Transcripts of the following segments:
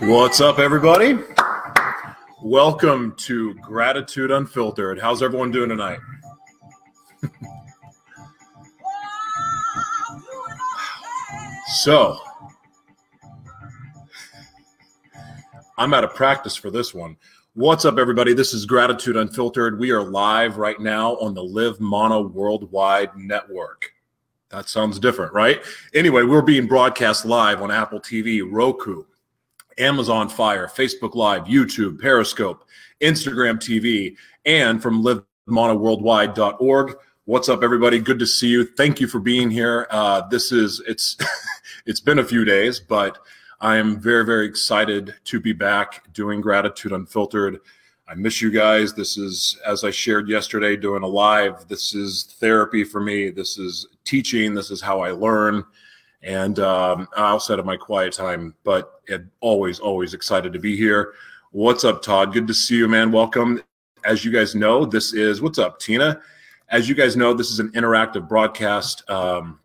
What's up, everybody? Welcome to Gratitude Unfiltered. How's everyone doing tonight? so, I'm out of practice for this one. What's up, everybody? This is Gratitude Unfiltered. We are live right now on the Live Mana Worldwide Network. That sounds different, right? Anyway, we're being broadcast live on Apple TV, Roku, Amazon Fire, Facebook Live, YouTube, Periscope, Instagram TV, and from livemanaworldwide.org. What's up, everybody? Good to see you. Thank you for being here. Uh, this is it's it's been a few days, but I am very very excited to be back doing gratitude unfiltered. I miss you guys. This is as I shared yesterday doing a live. This is therapy for me. This is teaching. This is how I learn and um, outside of my quiet time. But always, always excited to be here. What's up, Todd? Good to see you, man. Welcome. As you guys know, this is what's up, Tina. As you guys know, this is an interactive broadcast. Um,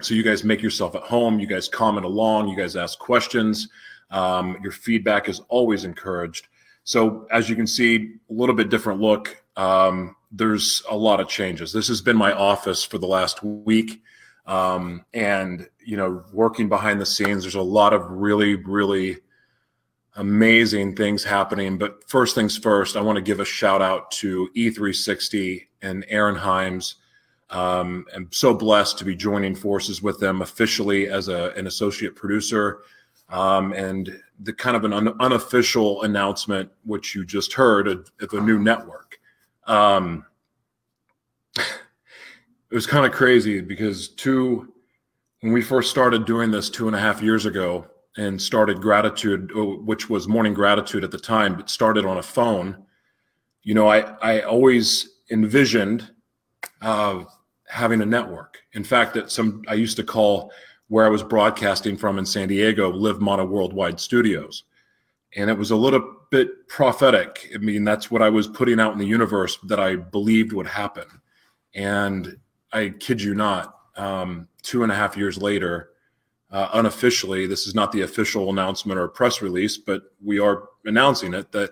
so you guys make yourself at home. You guys comment along. You guys ask questions. Um, your feedback is always encouraged. So as you can see, a little bit different look. Um, there's a lot of changes. This has been my office for the last week. Um, and you know, working behind the scenes, there's a lot of really, really amazing things happening. But first things first, I want to give a shout out to E360 and Aaron Himes. Um, I'm so blessed to be joining forces with them officially as a, an associate producer. Um, and the kind of an un- unofficial announcement, which you just heard, of, of a new network. Um, it was kind of crazy because two when we first started doing this two and a half years ago and started gratitude uh, which was morning gratitude at the time but started on a phone you know i i always envisioned uh, having a network. In fact that some i used to call where i was broadcasting from in san diego live mana worldwide studios. And it was a little bit prophetic. I mean that's what i was putting out in the universe that i believed would happen. And I kid you not, um, two and a half years later, uh, unofficially, this is not the official announcement or press release, but we are announcing it that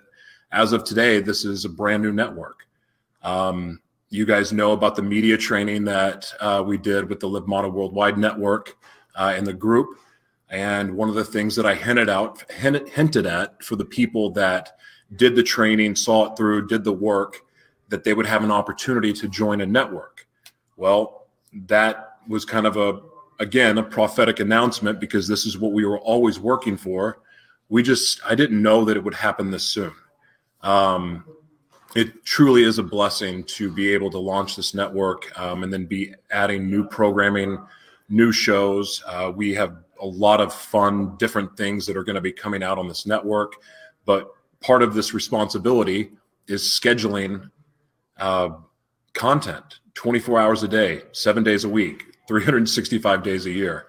as of today, this is a brand new network. Um, you guys know about the media training that uh, we did with the Live Mana Worldwide Network uh, in the group. And one of the things that I hinted out, hinted at for the people that did the training, saw it through, did the work, that they would have an opportunity to join a network. Well, that was kind of a, again, a prophetic announcement because this is what we were always working for. We just, I didn't know that it would happen this soon. Um, it truly is a blessing to be able to launch this network um, and then be adding new programming, new shows. Uh, we have a lot of fun, different things that are going to be coming out on this network. But part of this responsibility is scheduling uh, content 24 hours a day, seven days a week, 365 days a year.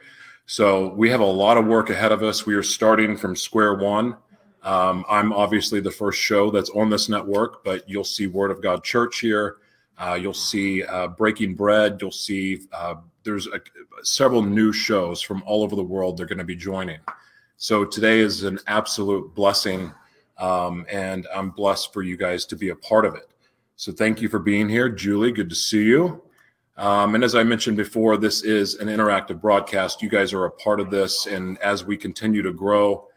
So we have a lot of work ahead of us. We are starting from square one. Um, I'm obviously the first show that's on this network, but you'll see Word of God Church here. Uh, you'll see uh, Breaking Bread. You'll see uh, there's a, several new shows from all over the world they're going to be joining. So today is an absolute blessing, um, and I'm blessed for you guys to be a part of it. So thank you for being here, Julie. Good to see you. Um, and as I mentioned before, this is an interactive broadcast. You guys are a part of this. And as we continue to grow,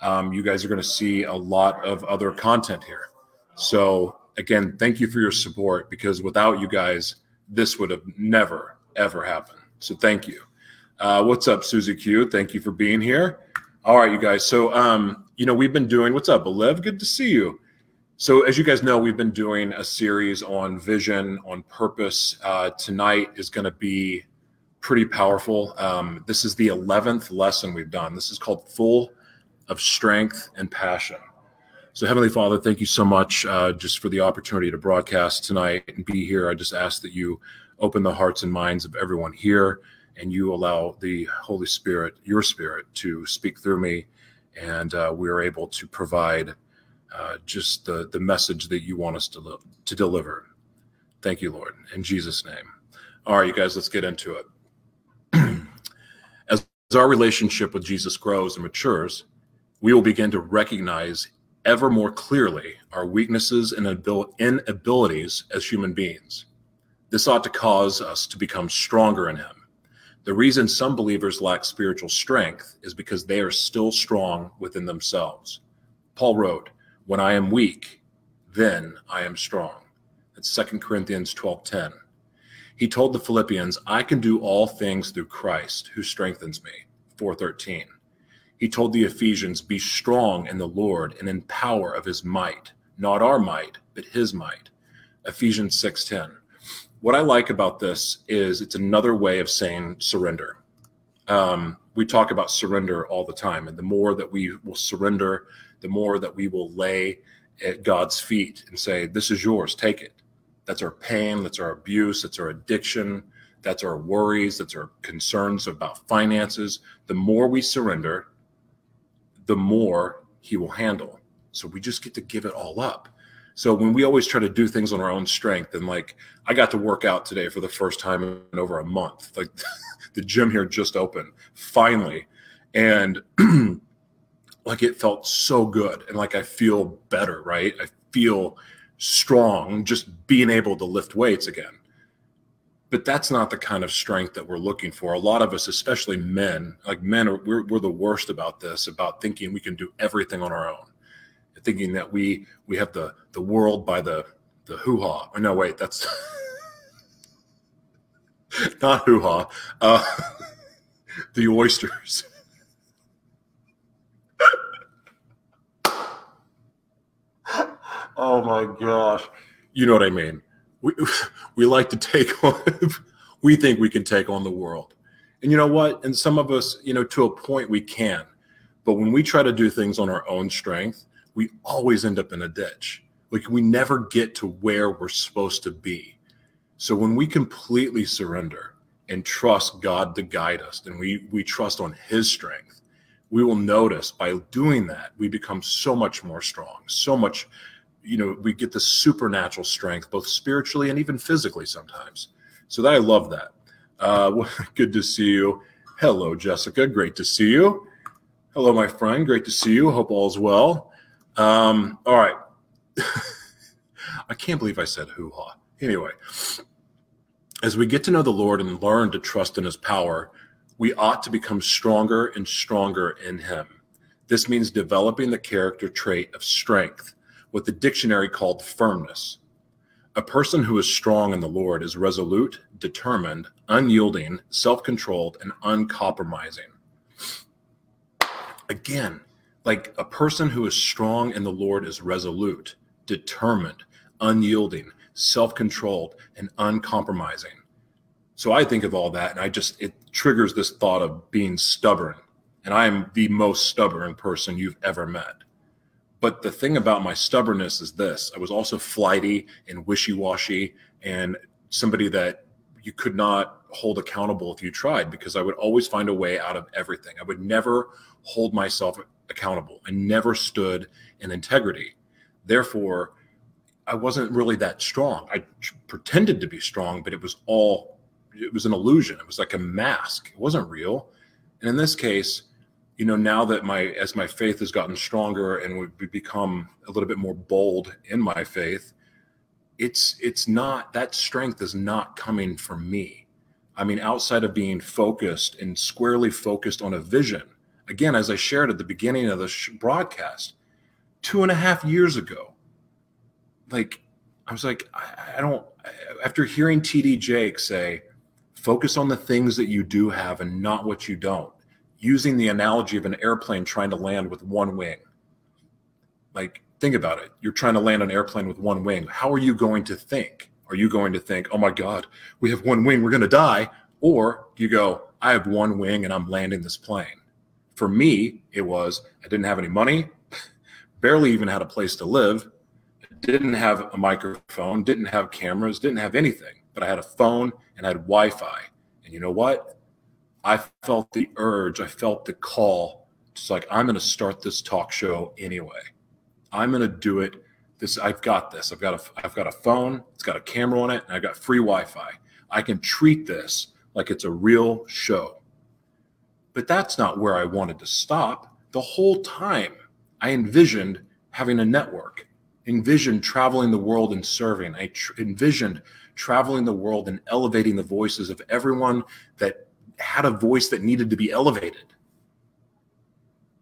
um, you guys are going to see a lot of other content here. So, again, thank you for your support because without you guys, this would have never, ever happened. So, thank you. Uh, what's up, Susie Q? Thank you for being here. All right, you guys. So, um, you know, we've been doing what's up, Olev? Good to see you. So, as you guys know, we've been doing a series on vision, on purpose. Uh, tonight is going to be pretty powerful. Um, this is the 11th lesson we've done. This is called Full of Strength and Passion. So, Heavenly Father, thank you so much uh, just for the opportunity to broadcast tonight and be here. I just ask that you open the hearts and minds of everyone here and you allow the Holy Spirit, your Spirit, to speak through me. And uh, we are able to provide uh, just the, the message that you want us to, to deliver. Thank you, Lord, in Jesus' name. All right, you guys, let's get into it. As our relationship with Jesus grows and matures, we will begin to recognize ever more clearly our weaknesses and inabilities as human beings. This ought to cause us to become stronger in Him. The reason some believers lack spiritual strength is because they are still strong within themselves. Paul wrote, When I am weak, then I am strong. That's 2 Corinthians 12:10. He told the Philippians, I can do all things through Christ who strengthens me. 413. He told the Ephesians, Be strong in the Lord and in power of his might, not our might, but his might. Ephesians 6:10. What I like about this is it's another way of saying surrender. Um, we talk about surrender all the time, and the more that we will surrender, the more that we will lay at God's feet and say, This is yours, take it. That's our pain, that's our abuse, that's our addiction, that's our worries, that's our concerns about finances. The more we surrender, the more He will handle. So we just get to give it all up. So when we always try to do things on our own strength, and like I got to work out today for the first time in over a month, like the gym here just opened finally, and like it felt so good, and like I feel better, right? I feel strong just being able to lift weights again. But that's not the kind of strength that we're looking for. A lot of us, especially men, like men, are, we're, we're the worst about this, about thinking we can do everything on our own thinking that we we have the the world by the the hoo ha. Oh, no, wait, that's not hoo ha. Uh, the oysters. oh my gosh, you know what I mean. We like to take on. we think we can take on the world, and you know what? And some of us, you know, to a point we can. But when we try to do things on our own strength, we always end up in a ditch. Like we never get to where we're supposed to be. So when we completely surrender and trust God to guide us and we we trust on his strength, we will notice by doing that we become so much more strong, so much you know, we get the supernatural strength both spiritually and even physically sometimes. So that I love that. Uh, good to see you. Hello, Jessica. Great to see you. Hello, my friend. Great to see you. Hope all's well. Um, all right. I can't believe I said hoo ha. Anyway, as we get to know the Lord and learn to trust in his power, we ought to become stronger and stronger in him. This means developing the character trait of strength, what the dictionary called firmness. A person who is strong in the Lord is resolute, determined, unyielding, self controlled, and uncompromising. Again, like a person who is strong in the Lord is resolute, determined, unyielding, self controlled, and uncompromising. So I think of all that and I just, it triggers this thought of being stubborn. And I am the most stubborn person you've ever met. But the thing about my stubbornness is this I was also flighty and wishy washy and somebody that you could not hold accountable if you tried because I would always find a way out of everything. I would never hold myself accountable. I never stood in integrity. Therefore, I wasn't really that strong. I pretended to be strong, but it was all, it was an illusion. It was like a mask. It wasn't real. And in this case, you know, now that my, as my faith has gotten stronger and we've become a little bit more bold in my faith, it's, it's not, that strength is not coming from me. I mean, outside of being focused and squarely focused on a vision, again, as I shared at the beginning of the sh- broadcast, two and a half years ago, like I was like, I, I don't. After hearing TD Jakes say, focus on the things that you do have and not what you don't, using the analogy of an airplane trying to land with one wing. Like, think about it. You're trying to land an airplane with one wing. How are you going to think? Are you going to think, oh my God, we have one wing, we're going to die? Or you go, I have one wing and I'm landing this plane. For me, it was I didn't have any money, barely even had a place to live, didn't have a microphone, didn't have cameras, didn't have anything, but I had a phone and I had Wi Fi. And you know what? I felt the urge, I felt the call. It's like, I'm going to start this talk show anyway. I'm going to do it this I've got this. I've got a I've got a phone. It's got a camera on it, and I've got free Wi-Fi. I can treat this like it's a real show. But that's not where I wanted to stop. The whole time I envisioned having a network, envisioned traveling the world and serving. I tr- envisioned traveling the world and elevating the voices of everyone that had a voice that needed to be elevated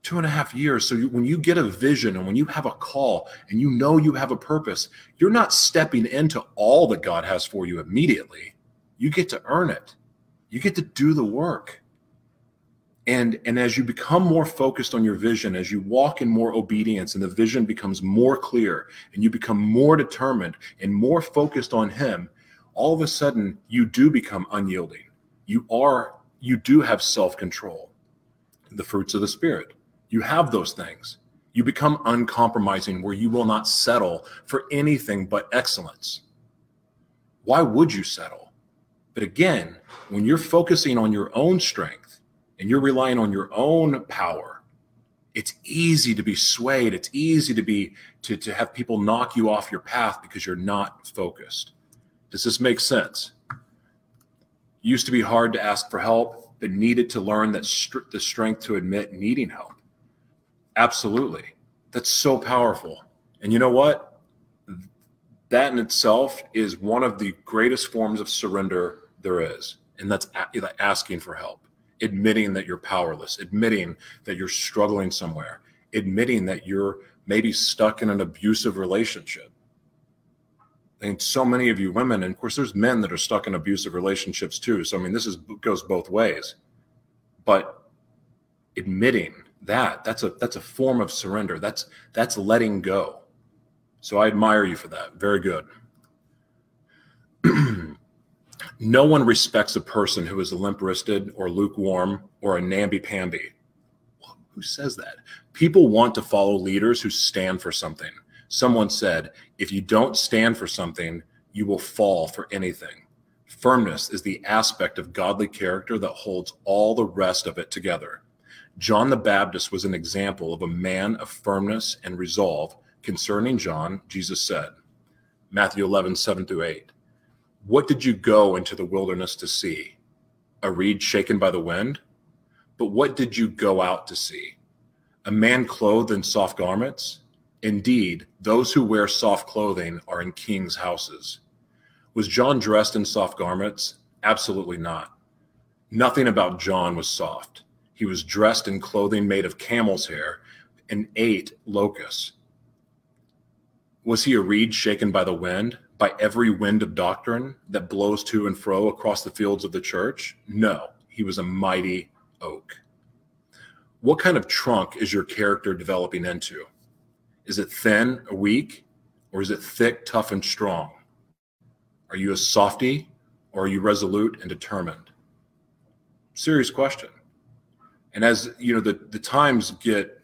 two and a half years. So you, when you get a vision and when you have a call and you know you have a purpose, you're not stepping into all that God has for you immediately. You get to earn it. You get to do the work. And, and as you become more focused on your vision, as you walk in more obedience and the vision becomes more clear and you become more determined and more focused on Him, all of a sudden you do become unyielding. You are, you do have self control, the fruits of the Spirit you have those things. You become uncompromising where you will not settle for anything but excellence. Why would you settle? But again, when you're focusing on your own strength and you're relying on your own power, it's easy to be swayed. It's easy to be to, to have people knock you off your path because you're not focused. Does this make sense? Used to be hard to ask for help, but needed to learn that the strength to admit needing help. Absolutely. That's so powerful. And you know what? That in itself is one of the greatest forms of surrender there is. And that's asking for help, admitting that you're powerless, admitting that you're struggling somewhere, admitting that you're maybe stuck in an abusive relationship. And so many of you women, and of course, there's men that are stuck in abusive relationships too. So, I mean, this is goes both ways. But admitting that that's a that's a form of surrender. That's that's letting go. So i admire you for that. Very good. No one respects a person who is limp-wristed or lukewarm or a namby-pamby who says that? People want to follow leaders who stand for something someone said if you don't stand for something you will fall for anything firmness is the aspect of godly character that holds all the rest of it together John the Baptist was an example of a man of firmness and resolve. Concerning John, Jesus said, Matthew 11, 7 through 8, What did you go into the wilderness to see? A reed shaken by the wind? But what did you go out to see? A man clothed in soft garments? Indeed, those who wear soft clothing are in kings' houses. Was John dressed in soft garments? Absolutely not. Nothing about John was soft. He was dressed in clothing made of camel's hair and ate locusts. Was he a reed shaken by the wind, by every wind of doctrine that blows to and fro across the fields of the church? No, he was a mighty oak. What kind of trunk is your character developing into? Is it thin, weak, or is it thick, tough, and strong? Are you a softy, or are you resolute and determined? Serious question. And as you know, the the times get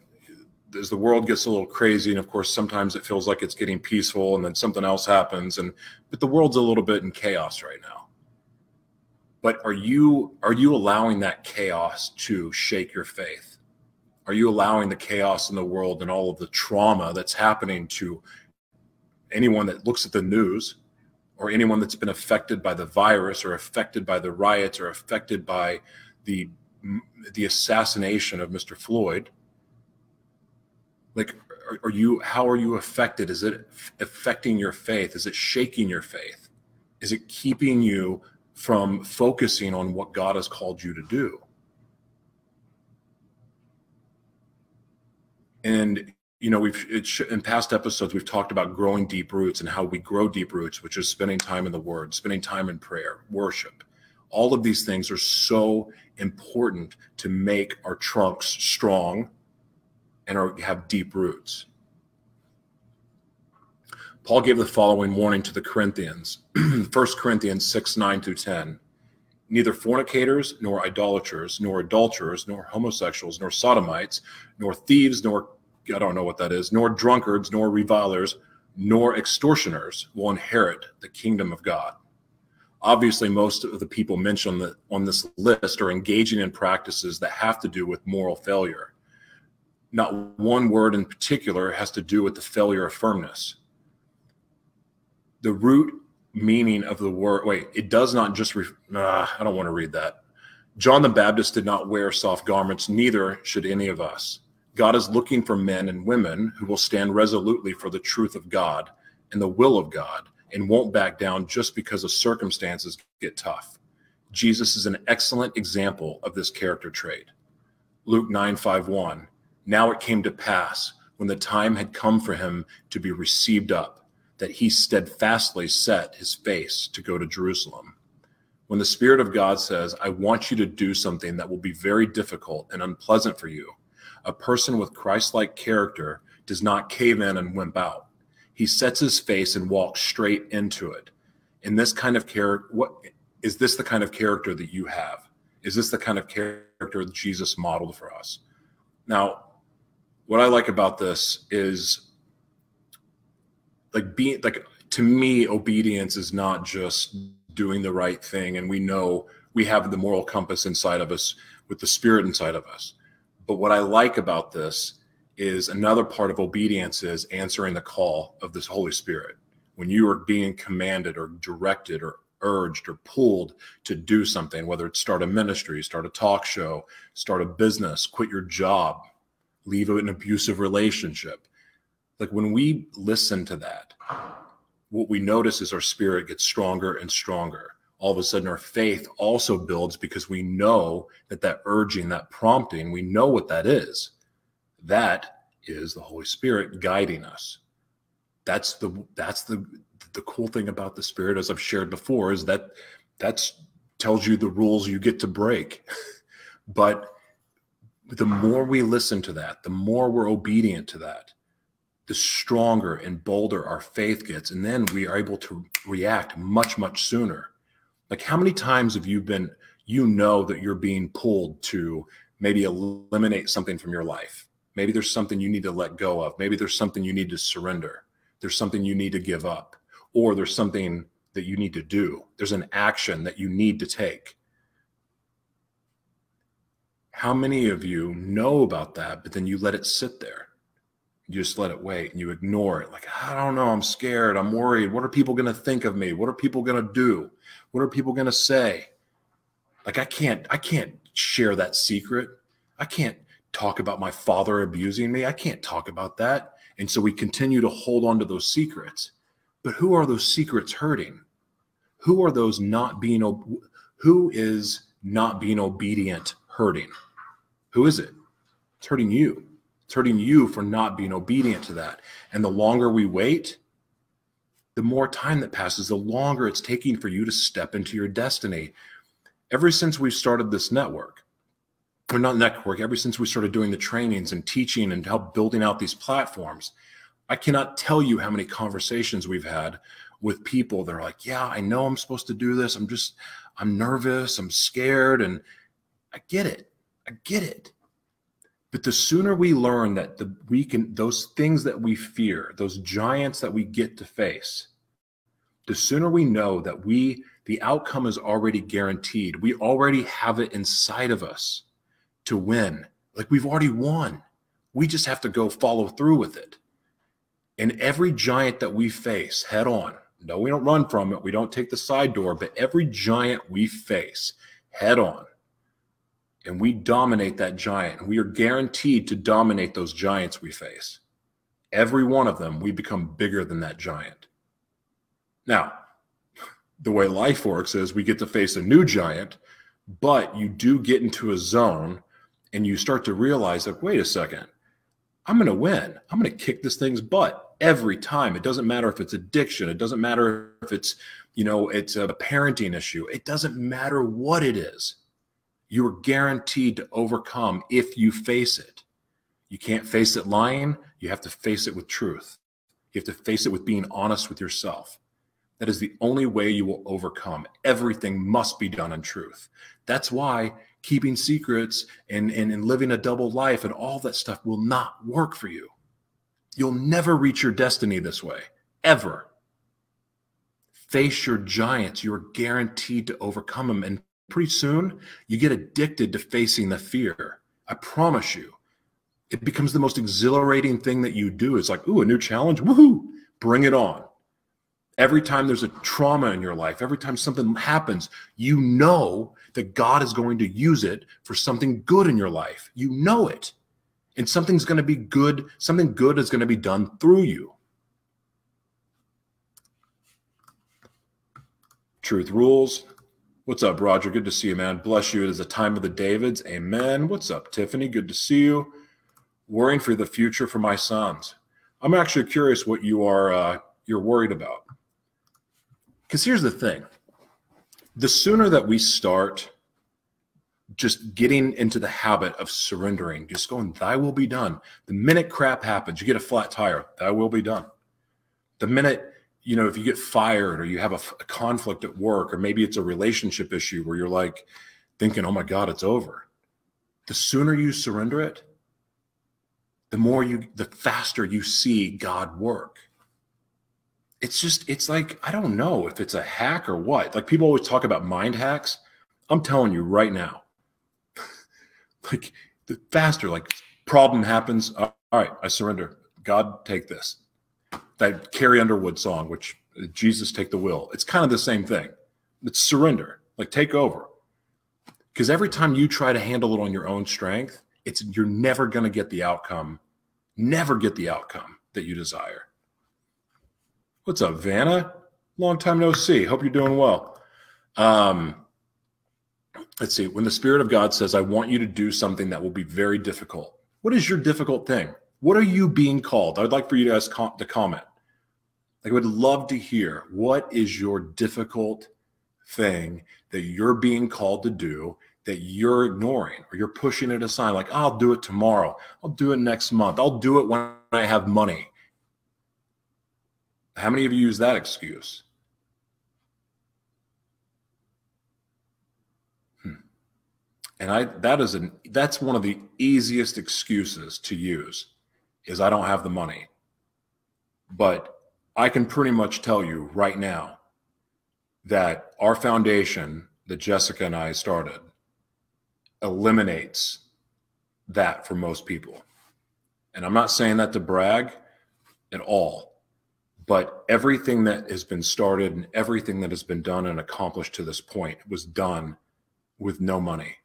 as the world gets a little crazy, and of course, sometimes it feels like it's getting peaceful, and then something else happens, and but the world's a little bit in chaos right now. But are you are you allowing that chaos to shake your faith? Are you allowing the chaos in the world and all of the trauma that's happening to anyone that looks at the news or anyone that's been affected by the virus or affected by the riots or affected by the the assassination of Mr. Floyd, like, are, are, you, how are you affected? Is it affecting your faith? Is it shaking your faith? Is it keeping you from focusing on what God has called you to do? And you know, we've in past episodes we've talked about growing deep roots and how we grow deep roots, which is spending time in the Word, spending time in prayer, worship. All of these things are so important to make our trunks strong and have deep roots. Paul gave the following warning to the Corinthians 1 Corinthians 6 9 through 10. Neither fornicators, nor idolaters, nor adulterers, nor homosexuals, nor sodomites, nor thieves, nor I don't know what that is, nor drunkards, nor revilers, nor extortioners will inherit the kingdom of God. Obviously most of the people mentioned on, on this list are engaging in practices that have to do with moral failure. Not one word in particular has to do with the failure of firmness. The root meaning of the word. Wait, it does not just. Re, nah, I don't want to read that. John the Baptist did not wear soft garments, neither should any of us. God is looking for men and women who will stand resolutely for the truth of God and the will of God and won't back down just because the circumstances get tough. Jesus is an excellent example of this character trait. Luke 9 5 1. Now it came to pass when the time had come for him to be received up that he steadfastly set his face to go to Jerusalem. When the Spirit of God says, I want you to do something that will be very difficult and unpleasant for you, a person with Christ like character does not cave in and wimp out. He sets his face and walks straight into it. In this kind of character, what is this the kind of character that you have? Is this the kind of character Jesus modeled for us? Now, what I like about this is like being like to me, obedience is not just doing the right thing. And we know we have the moral compass inside of us with the spirit inside of us. But what I like about this is another part of obedience is answering the call of this Holy Spirit. When you are being commanded or directed or urged or pulled to do something, whether it's start a ministry, start a talk show, start a business, quit your job, leave an abusive relationship. Like when we listen to that, what we notice is our spirit gets stronger and stronger. All of a sudden, our faith also builds because we know that that urging, that prompting, we know what that is. That is the Holy Spirit guiding us. That's the that's the the cool thing about the Spirit, as I've shared before, is that that's tells you the rules you get to break. but the more we listen to that, the more we're obedient to that, the stronger and bolder our faith gets. And then we are able to react much, much sooner. Like, how many times have you been, you know, that you're being pulled to maybe eliminate something from your life? Maybe there's something you need to let go of. Maybe there's something you need to surrender. There's something you need to give up, or there's something that you need to do. There's an action that you need to take. How many of you know about that, but then you let it sit there? You just let it wait and you ignore it. Like i don't know i'm scared i'm worried. What are people going to think of me? What are people going to do? What are people going to say? Like i can't i can't share that secret. I can't talk about my father abusing me. I can't talk about that. And so we continue to hold on to those secrets. But who are those secrets hurting? Who are those not being who is not being obedient hurting? Who is it? It's hurting you it's hurting you for not being obedient to that. And the longer we wait, the more time that passes, the longer it's taking for you to step into your destiny. Ever since we've started this network, or not network, ever since we started doing the trainings and teaching and help building out these platforms, I cannot tell you how many conversations we've had with people that are like, yeah, I know I'm supposed to do this. I'm just, I'm nervous. I'm scared. And I get it. I get it. But the sooner we learn that the we can those things that we fear, those giants that we get to face, the sooner we know that we the outcome is already guaranteed. We already have it inside of us to win. Like we've already won. We just have to go follow through with it. And every giant that we face head on, no, we don't run from it. We don't take the side door, but every giant we face head on and we dominate that giant. We are guaranteed to dominate those giants we face. Every one of them, we become bigger than that giant. Now, the way life works is we get to face a new giant, but you do get into a zone and you start to realize that, wait a second, I'm going to win. I'm going to kick this thing's butt every time. It doesn't matter if it's addiction. It doesn't matter if it's, you know, it's a parenting issue. It doesn't matter what it is you are guaranteed to overcome if you face it. You can't face it lying, you have to face it with truth. You have to face it with being honest with yourself. That is the only way you will overcome. Everything must be done in truth. That's why keeping secrets and, and, and living a double life and all that stuff will not work for you. You'll never reach your destiny this way, ever. Face your giants. You're guaranteed to overcome them. And pretty soon you get addicted to facing the fear. I promise you. It becomes the most exhilarating thing that you do. It's like, ooh, a new challenge. Woohoo! Bring it on. Every time there's a trauma in your life, every time something happens, you know that God is going to use it for something good in your life. You know it. And something's going to be good, something good is going to be done through you. Truth rules. What's up, Roger? Good to see you, man. Bless you. It is a time of the Davids. Amen. What's up, Tiffany? Good to see you. Worrying for the future for my sons. I'm actually curious what you are uh, you're worried about. Because here's the thing the sooner that we start just getting into the habit of surrendering, just going, Thy will be done. The minute crap happens, you get a flat tire, Thy will be done. The minute, you know, if you get fired or you have a, conflict at work, or maybe it's a relationship issue where you're like thinking, Oh my God, it's over. The sooner you surrender it, the more you, the faster you see God work. It's just it's like i don't know if it's a hack or what. Like people always talk about mind hacks. I'm telling you right now. Like the faster like problem happens all right i surrender. God take this that carrie underwood song which uh, jesus take the wheel it's kind of the same thing it's surrender like take over because every time you try to handle it on your own strength it's you're never going to get the outcome never get the outcome that you desire What's up, Vanna? Long time no see. Hope you're doing well. Um, let's see. When the Spirit of God says, I want you to do something that will be very difficult, what is your difficult thing? What are you being called? I'd like for you guys to comment. I would love to hear what is your difficult thing that you're being called to do that you're ignoring or you're pushing it aside like i'll do it tomorrow i'll do it next month i'll do it when i have money how many of you use that excuse? Hmm. And I that is an that's one of the easiest excuses to use is I don't have the money. But I can pretty much tell you right now that our foundation that Jessica and I started eliminates that for most people. And I'm not saying that to brag at all but everything that has been started and everything that has been done and accomplished to this point was done with no money.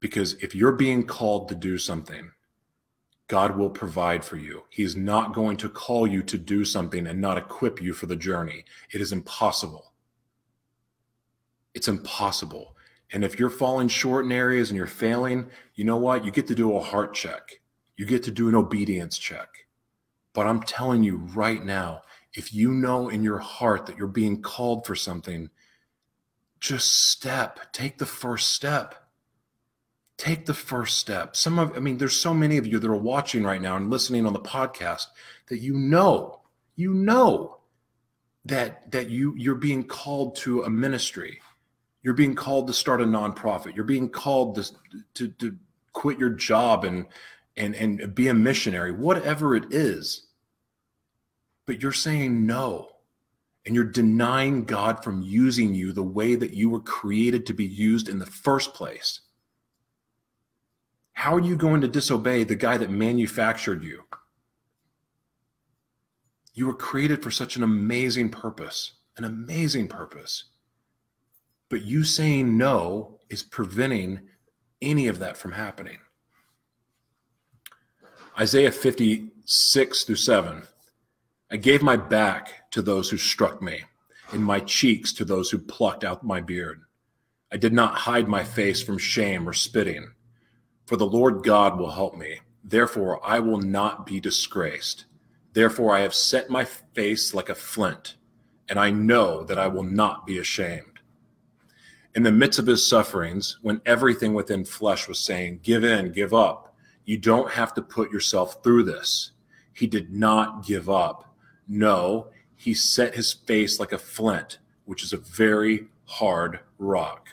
Because if you're being called to do something, God will provide for you. He's not going to call you to do something and not equip you for the journey. It is impossible. It's impossible. And if you're falling short in areas and you're failing, you know what? You get to do a heart check. You get to do an obedience check but I'm telling you right now, if you know in your heart that you're being called for something, just step, take the first step. Take the first step. Some of, I mean, there's so many of you that are watching right now and listening on the podcast that you know, you know that that you you're being called to a ministry. You're being called to start a nonprofit. You're being called to to, to quit your job and and and be a missionary, whatever it is but you're saying no. And you're denying God from using you the way that you were created to be used in the first place. How are you going to disobey the guy that manufactured you? You were created for such an amazing purpose, an amazing purpose. But you saying no is preventing any of that from happening. Isaiah 56 through 7. I gave my back to those who struck me, and my cheeks to those who plucked out my beard. I did not hide my face from shame or spitting, for the Lord God will help me. Therefore, I will not be disgraced. Therefore, I have set my face like a flint, and I know that I will not be ashamed. In the midst of his sufferings, when everything within flesh was saying, Give in, give up, you don't have to put yourself through this. He did not give up no, he set his face like a flint, which is a very hard rock.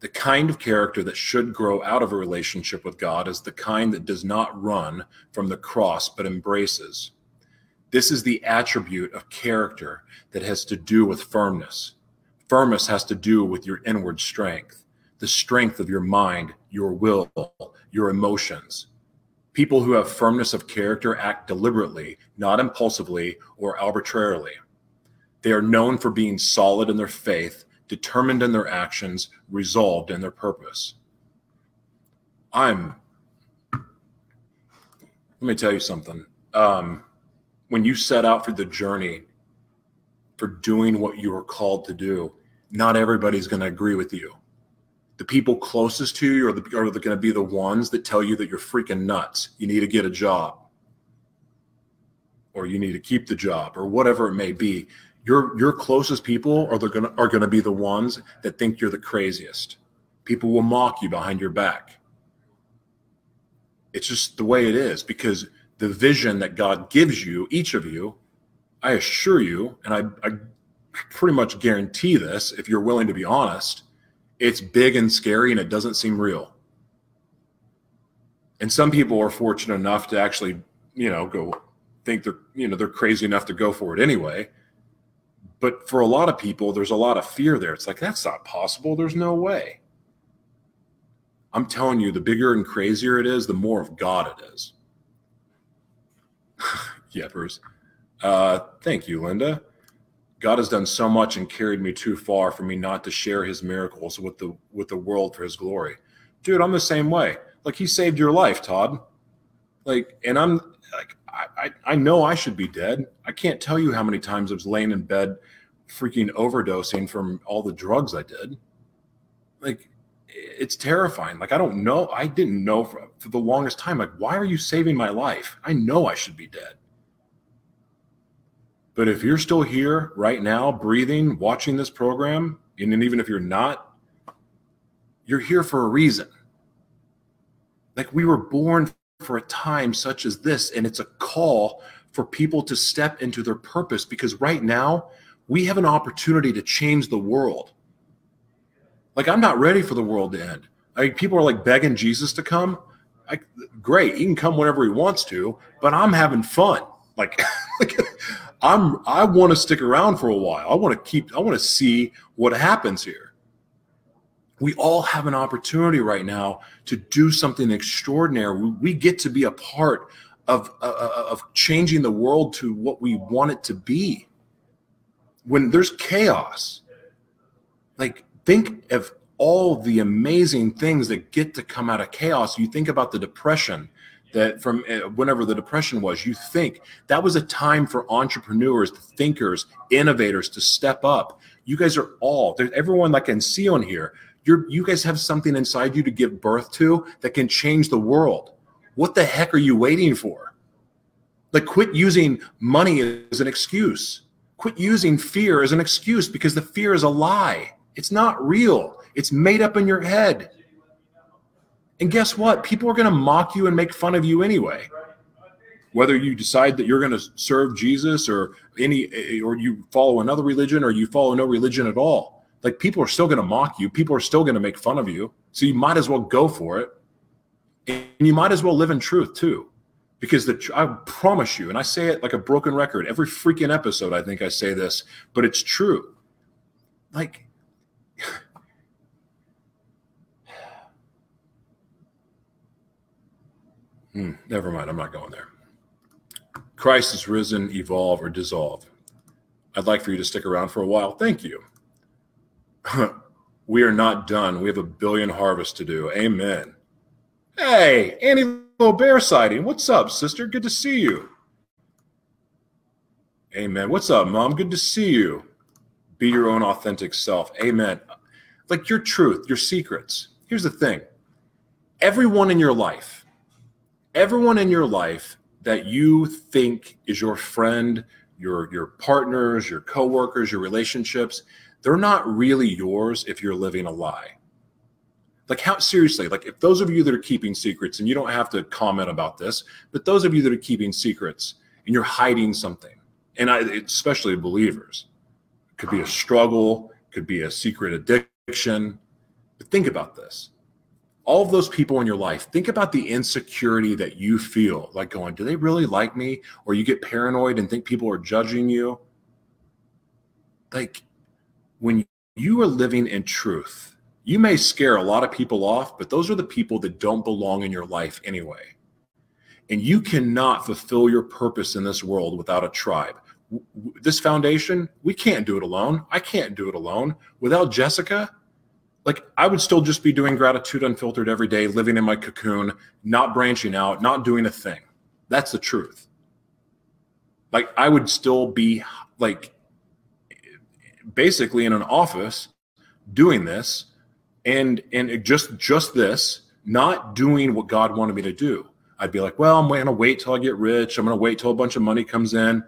The kind of character that should grow out of a relationship with God is the kind that does not run from the cross but embraces. This is the attribute of character that has to do with firmness. Firmness has to do with your inward strength, the strength of your mind, your will, your emotions People who have firmness of character act deliberately, not impulsively or arbitrarily. They are known for being solid in their faith, determined in their actions, resolved in their purpose. I'm, let me tell you something. Um, when you set out for the journey for doing what you were called to do, not everybody's going to agree with you. The people closest to you are, the, are going to be the ones that tell you that you're freaking nuts. You need to get a job, or you need to keep the job, or whatever it may be. Your your closest people are going to are to be the ones that think you're the craziest. People will mock you behind your back. It's just the way it is because the vision that God gives you, each of you, I assure you, and I, I pretty much guarantee this if you're willing to be honest, it's big and scary and it doesn't seem real. And some people are fortunate enough to actually, you know, go think they're, you know, they're crazy enough to go for it anyway. But for a lot of people, there's a lot of fear there. It's like, that's not possible. There's no way. I'm telling you, the bigger and crazier it is, the more of God it is. Yepers. Uh, thank you, Linda. God has done so much and carried me too far for me not to share his miracles with the with the world for his glory. Dude, I'm the same way. Like he saved your life, Todd. Like, and I'm like, I, I, know I should be dead. I can't tell you how many times I was laying in bed freaking overdosing from all the drugs I did. Like, it's terrifying. Like, I don't know. I didn't know for, for the longest time. Like, why are you saving my life? I know I should be dead. But if you're still here right now, breathing, watching this program, and even if you're not, you're here for a reason. Like we were born for a time such as this, and it's a call for people to step into their purpose because right now we have an opportunity to change the world. Like I'm not ready for the world to end. Like people are like begging Jesus to come. Like, great, he can come whenever he wants to, but I'm having fun. Like, like I'm I want to stick around for a while. I want to keep I want to see what happens here. We all have an opportunity right now to do something extraordinary. We, get to be a part of uh, uh, of changing the world to what we want it to be. When there's chaos, like think of all the amazing things that get to come out of chaos. You think about the depression that from eh, whenever the depression was you think that was a time for entrepreneurs thinkers innovators to step up you guys are all there's everyone that can see on here you're you guys have something inside you to give birth to that can change the world. What the heck are you waiting for? Like quit using money as an excuse. Quit using fear as an excuse because the fear is a lie. It's not real. It's made up in your head. And guess what? People are going to mock you and make fun of you anyway. Whether you decide that you're going to serve Jesus or any, or you follow another religion or you follow no religion at all, like people are still going to mock you. People are still going to make fun of you. So you might as well go for it. And you might as well live in truth too. Because the, I promise you, and I say it like a broken record every freaking episode, I think I say this, but it's true. Like, Hmm, never mind. I'm not going there. Christ is risen, evolve, or dissolve. I'd like for you to stick around for a while. Thank you. we are not done. We have a billion harvests to do. Amen. Hey, Annie Little Bear sighting. What's up, sister? Good to see you. Amen. What's up, mom? Good to see you. Be your own authentic self. Amen. Like your truth, your secrets. Here's the thing everyone in your life, everyone in your life that you think is your friend, your your partners, your coworkers, your relationships, they're not really yours if you're living a lie. Like how seriously, like if those of you that are keeping secrets and you don't have to comment about this, but those of you that are keeping secrets and you're hiding something, and I especially believers, could be a struggle, could be a secret addiction. But think about this all of those people in your life, think about the insecurity that you feel like going, do they really like me? Or you get paranoid and think people are judging you. Like when you are living in truth, you may scare a lot of people off, but those are the people that don't belong in your life anyway. And you cannot fulfill your purpose in this world without a tribe. This foundation, we can't do it alone. I can't do it alone. Without Jessica, like I would still just be doing gratitude unfiltered every day, living in my cocoon, not branching out, not doing a thing. That's the truth. Like I would still be like basically in an office doing this and and just just this, not doing what God wanted me to do. I'd be like, well, I'm going to wait till I get rich. I'm going to wait till a bunch of money comes in.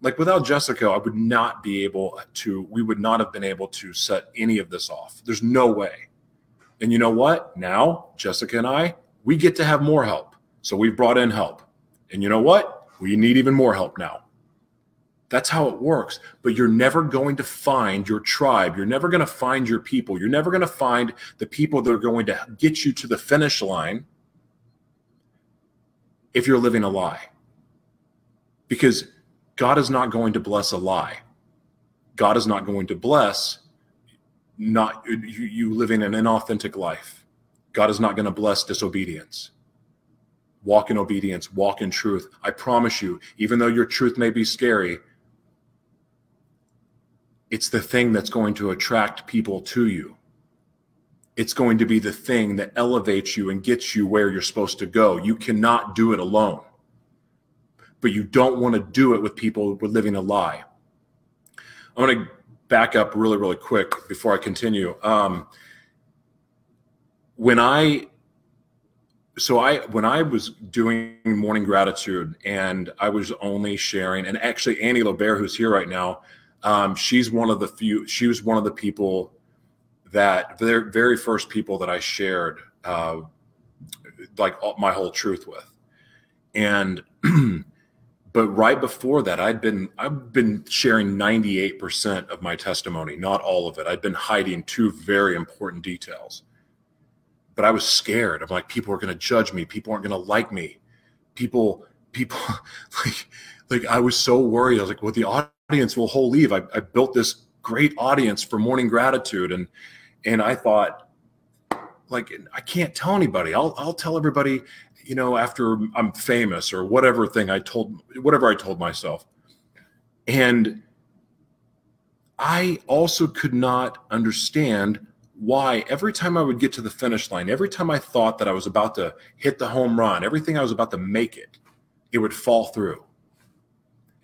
Like without Jessica, I would not be able to, we would not have been able to set any of this off. There's no way. And you know what? Now, Jessica and I, we get to have more help. So we've brought in help. And you know what? We need even more help now. That's how it works. But you're never going to find your tribe. You're never going to find your people. You're never going to find the people that are going to get you to the finish line if you're living a lie. Because God is not going to bless a lie. God is not going to bless not you, you living an inauthentic life. God is not going to bless disobedience. Walk in obedience, walk in truth. I promise you, even though your truth may be scary, it's the thing that's going to attract people to you. It's going to be the thing that elevates you and gets you where you're supposed to go. You cannot do it alone, but you don't want to do it with people who are living a lie. I'm going to back up really, really quick before I continue. Um, when I so I when I was doing morning gratitude and I was only sharing, and actually Annie Lobert, who's here right now, um, she's one of the few. She was one of the people that the very first people that I shared uh, like my whole truth with, and but right before that, I'd been I've been sharing ninety eight percent of my testimony, not all of it. I'd been hiding two very important details, but I was scared. I'm like, people are going to judge me. People aren't going to like me. People, people, like, like I was so worried. I was like, well, the audience will whole leave. I, I built this great audience for morning gratitude, and and I thought, like, I can't tell anybody. I'll I'll tell everybody, you know, after I'm famous or whatever thing I told, whatever I told myself, and I also could not understand why every time I would get to the finish line, every time I thought that I was about to hit the home run, everything I was about to make it, it would fall through.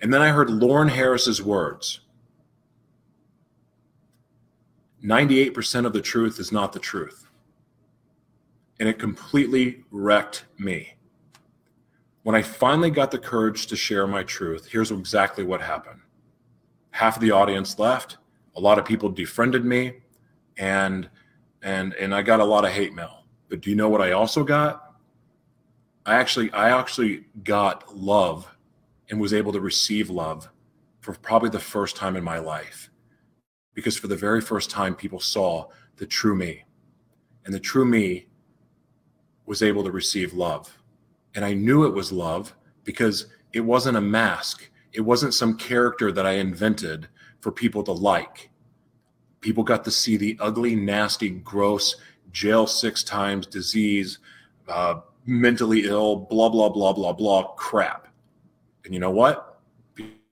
And then I heard Lauren Harris's words 98% of the truth is not the truth. And it completely wrecked me. When I finally got the courage to share my truth, here's exactly what happened half of the audience left, a lot of people defriended me, and and and I got a lot of hate mail. But do you know what I also got? I actually I actually got love and was able to receive love for probably the first time in my life. Because for the very first time, people saw the true me. And the true me was able to receive love. And I knew it was love because it wasn't a mask, it wasn't some character that I invented for people to like. People got to see the ugly, nasty, gross, jail six times, disease, uh, mentally ill, blah, blah, blah, blah, blah crap and you know what?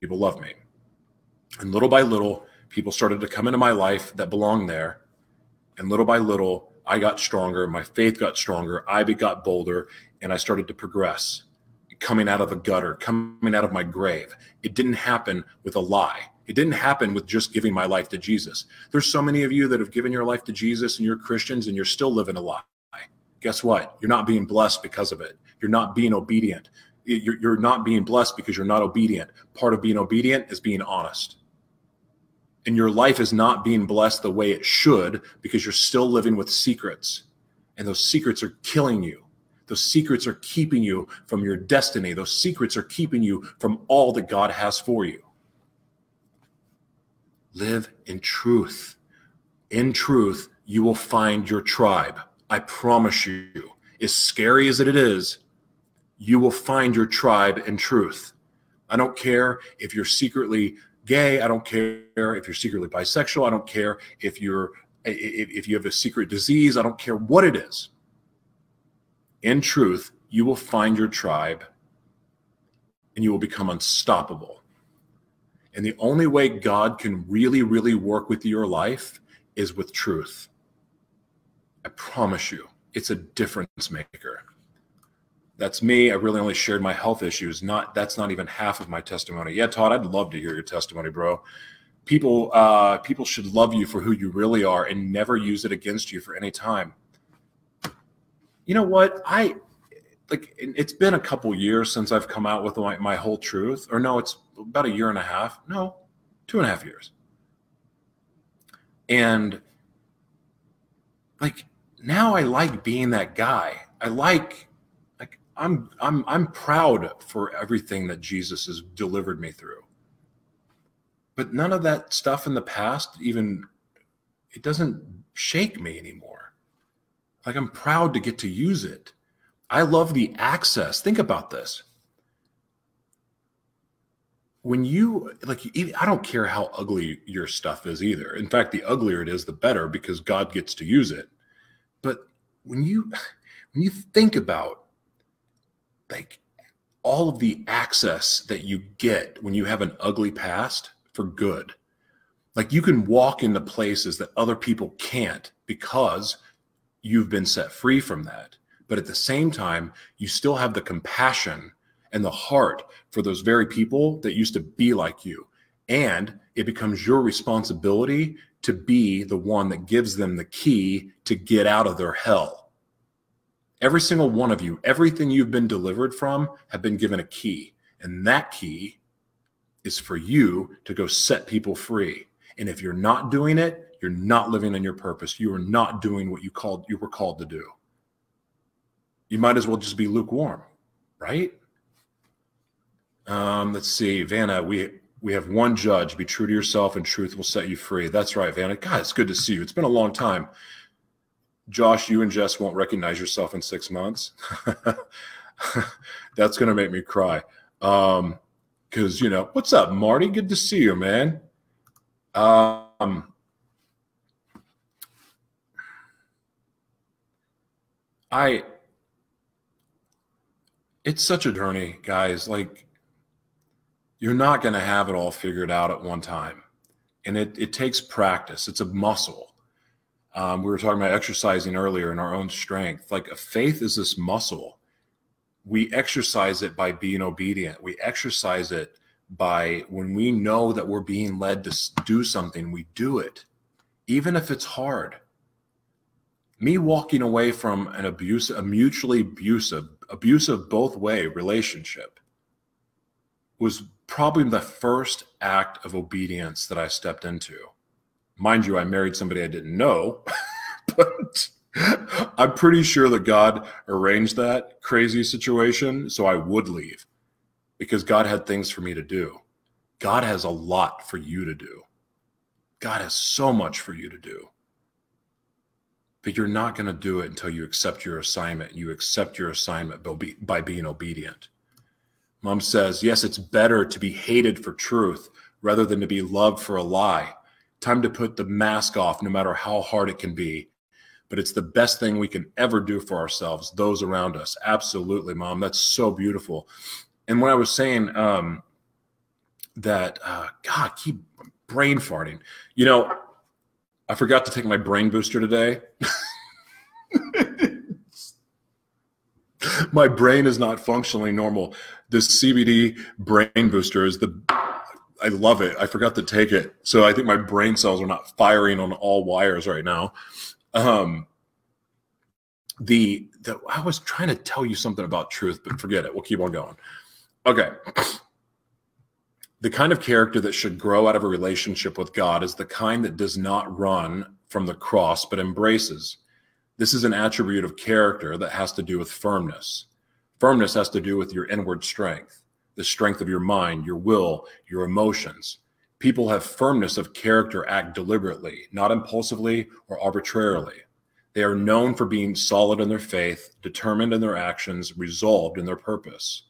People love me. And little by little, people started to come into my life that belonged there. And little by little, I got stronger. My faith got stronger. I got bolder. And I started to progress, coming out of the gutter, coming out of my grave. It didn't happen with a lie. It didn't happen with just giving my life to Jesus. There's so many of you that have given your life to Jesus and you're Christians and you're still living a lie. Guess what? You're not being blessed because of it. You're not being obedient you're, you're not being blessed because you're not obedient. Part of being obedient is being honest. And your life is not being blessed the way it should because you're still living with secrets. And those secrets are killing you. Those secrets are keeping you from your destiny. Those secrets are keeping you from all that God has for you. Live in truth. In truth, you will find your tribe. I promise you. As scary as it is, you will find your tribe in truth. I don't care if you're secretly gay. I don't care if you're secretly bisexual. I don't care if you're if you have a secret disease. I don't care what it is. In truth, you will find your tribe and you will become unstoppable. And the only way God can really, really work with your life is with truth. I promise you, it's a difference maker. That's me. I really only shared my health issues. Not that's not even half of my testimony. Yeah, Todd, I'd love to hear your testimony, bro. People, uh, people should love you for who you really are and never use it against you for any time. You know what? I like it's been a couple years since I've come out with my, my whole truth. Or no, it's about a year and a half. No, two and a half years. And like now I like being that guy. I like like I'm I'm I'm proud for everything that Jesus has delivered me through. But none of that stuff in the past even it doesn't shake me anymore. Like I'm proud to get to use it. I love the access. Think about this. When you like, I don't care how ugly your stuff is either. In fact, the uglier it is, the better because God gets to use it. But when you when you think about like all of the access that you get when you have an ugly past for good, like you can walk into places that other people can't because you've been set free from that but at the same time, you still have the compassion and the heart for those very people that used to be like you. And it becomes your responsibility to be the one that gives them the key to get out of their hell. Every single one of you, everything you've been delivered from, have been given a key. And that key is for you to go set people free. And if you're not doing it, you're not living in your purpose. You are not doing what you called you were called to do you might as well just be lukewarm, right? Um, let's see, Vanna, we we have one judge. Be true to yourself, and truth will set you free. That's right, Vanna. God, it's good to see you. It's been a long time. Josh, you and Jess won't recognize yourself in six months. That's gonna make me cry. Um, because you know, what's up, Marty? Good to see you, man. Um, I it's such a journey, guys. Like you're not going to have it all figured out at one time. And it, it takes practice. It's a muscle. Um, we were talking about exercising earlier in our own strength. Like a faith is this muscle. We exercise it by being obedient. We exercise it by when we know that we're being led to do something, we do it, even if it's hard. Me walking away from an abuse, a mutually abusive, abusive both way relationship was probably the first act of obedience that I stepped into. Mind you, I married somebody I didn't know, but I'm pretty sure that God arranged that crazy situation so I would leave because God had things for me to do. God has a lot for you to do. God has so much for you to do but you're not going to do it until you accept your assignment. You accept your assignment by being obedient. Mom says, Yes, it's better to be hated for truth rather than to be loved for a lie. Time to put the mask off, no matter how hard it can be. But it's the best thing we can ever do for ourselves, those around us. Absolutely, Mom. That's so beautiful. And when I was saying um, that, uh, God, keep brain farting, you know, I forgot to take my brain booster today. my brain is not functionally normal. This CBD brain booster is the I love it. I forgot to take it. So I think my brain cells are not firing on all wires right now. Um the, the I was trying to tell you something about truth, but forget it. We'll keep on going. Okay the kind of character that should grow out of a relationship with God is the kind that does not run from the cross but embraces. This is an attribute of character that has to do with firmness. Firmness has to do with your inward strength, the strength of your mind, your will, your emotions. People have firmness of character act deliberately, not impulsively or arbitrarily. They are known for being solid in their faith, determined in their actions, resolved in their purpose.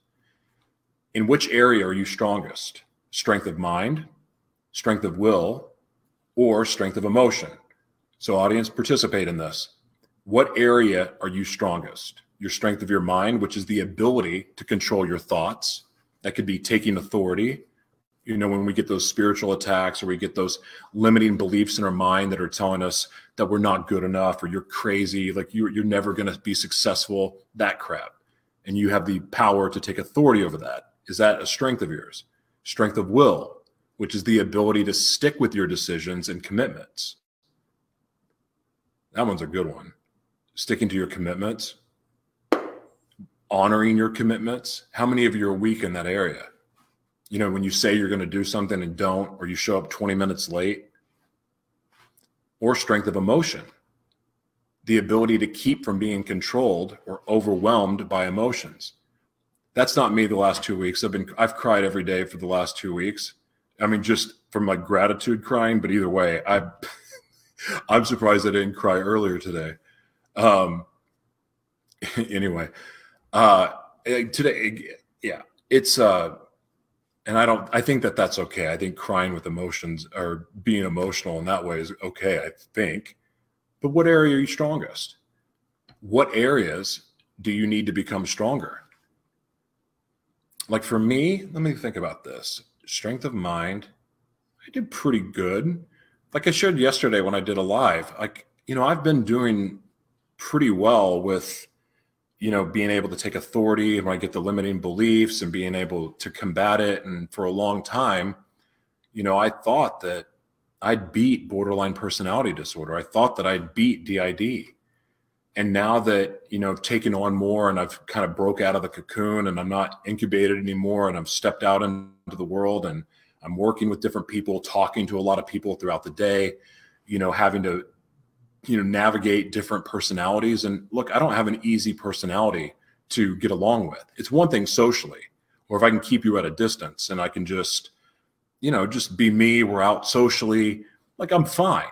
In which area are you strongest? strength of mind, strength of will, or strength of emotion. So, audience, participate in this. What area are you strongest? your strength of your mind, which is the ability to control your thoughts. That could be taking authority. You know, when we get those spiritual attacks or we get those limiting beliefs in our mind that are telling us that we're not good enough or you're crazy, like you're, you're never going to be successful, that crap. And you have the power to take authority over that. Is that a strength of yours? Strength of will, which is the ability to stick with your decisions and commitments. That one's a good one. Sticking to your commitments, honoring your commitments. How many of you are weak in that area? You know, when you say you're going to do something and don't, or you show up 20 minutes late, or strength of emotion, the ability to keep from being controlled or overwhelmed by emotions. That's not me the last two weeks. I've been, I've cried every day for the last two weeks. I mean, just from my gratitude crying, but either way, I, I'm surprised I didn't cry earlier today. Um, anyway, uh, today, yeah, it's, uh, and I don't, I think that that's okay. I think crying with emotions or being emotional in that way is okay, I think. But what area are you strongest? What areas do you need to become stronger? Like for me, let me think about this strength of mind. I did pretty good. Like I shared yesterday when I did a live, like, you know, I've been doing pretty well with you know, being able to take authority when I get the limiting beliefs and being able to combat it. And for a long time, you know, I thought that I'd beat borderline personality disorder. I thought that I'd beat DID. And now that, you know, I've taken on more and I've kind of broke out of the cocoon and I'm not incubated anymore and I've stepped out into the world and I'm working with different people, talking to a lot of people throughout the day, you know, having to you know navigate different personalities. And look i don't have an easy personality to get along with. It's one thing socially or if i can keep you at a distance and i can just you know just be me we're out socially like i'm fine.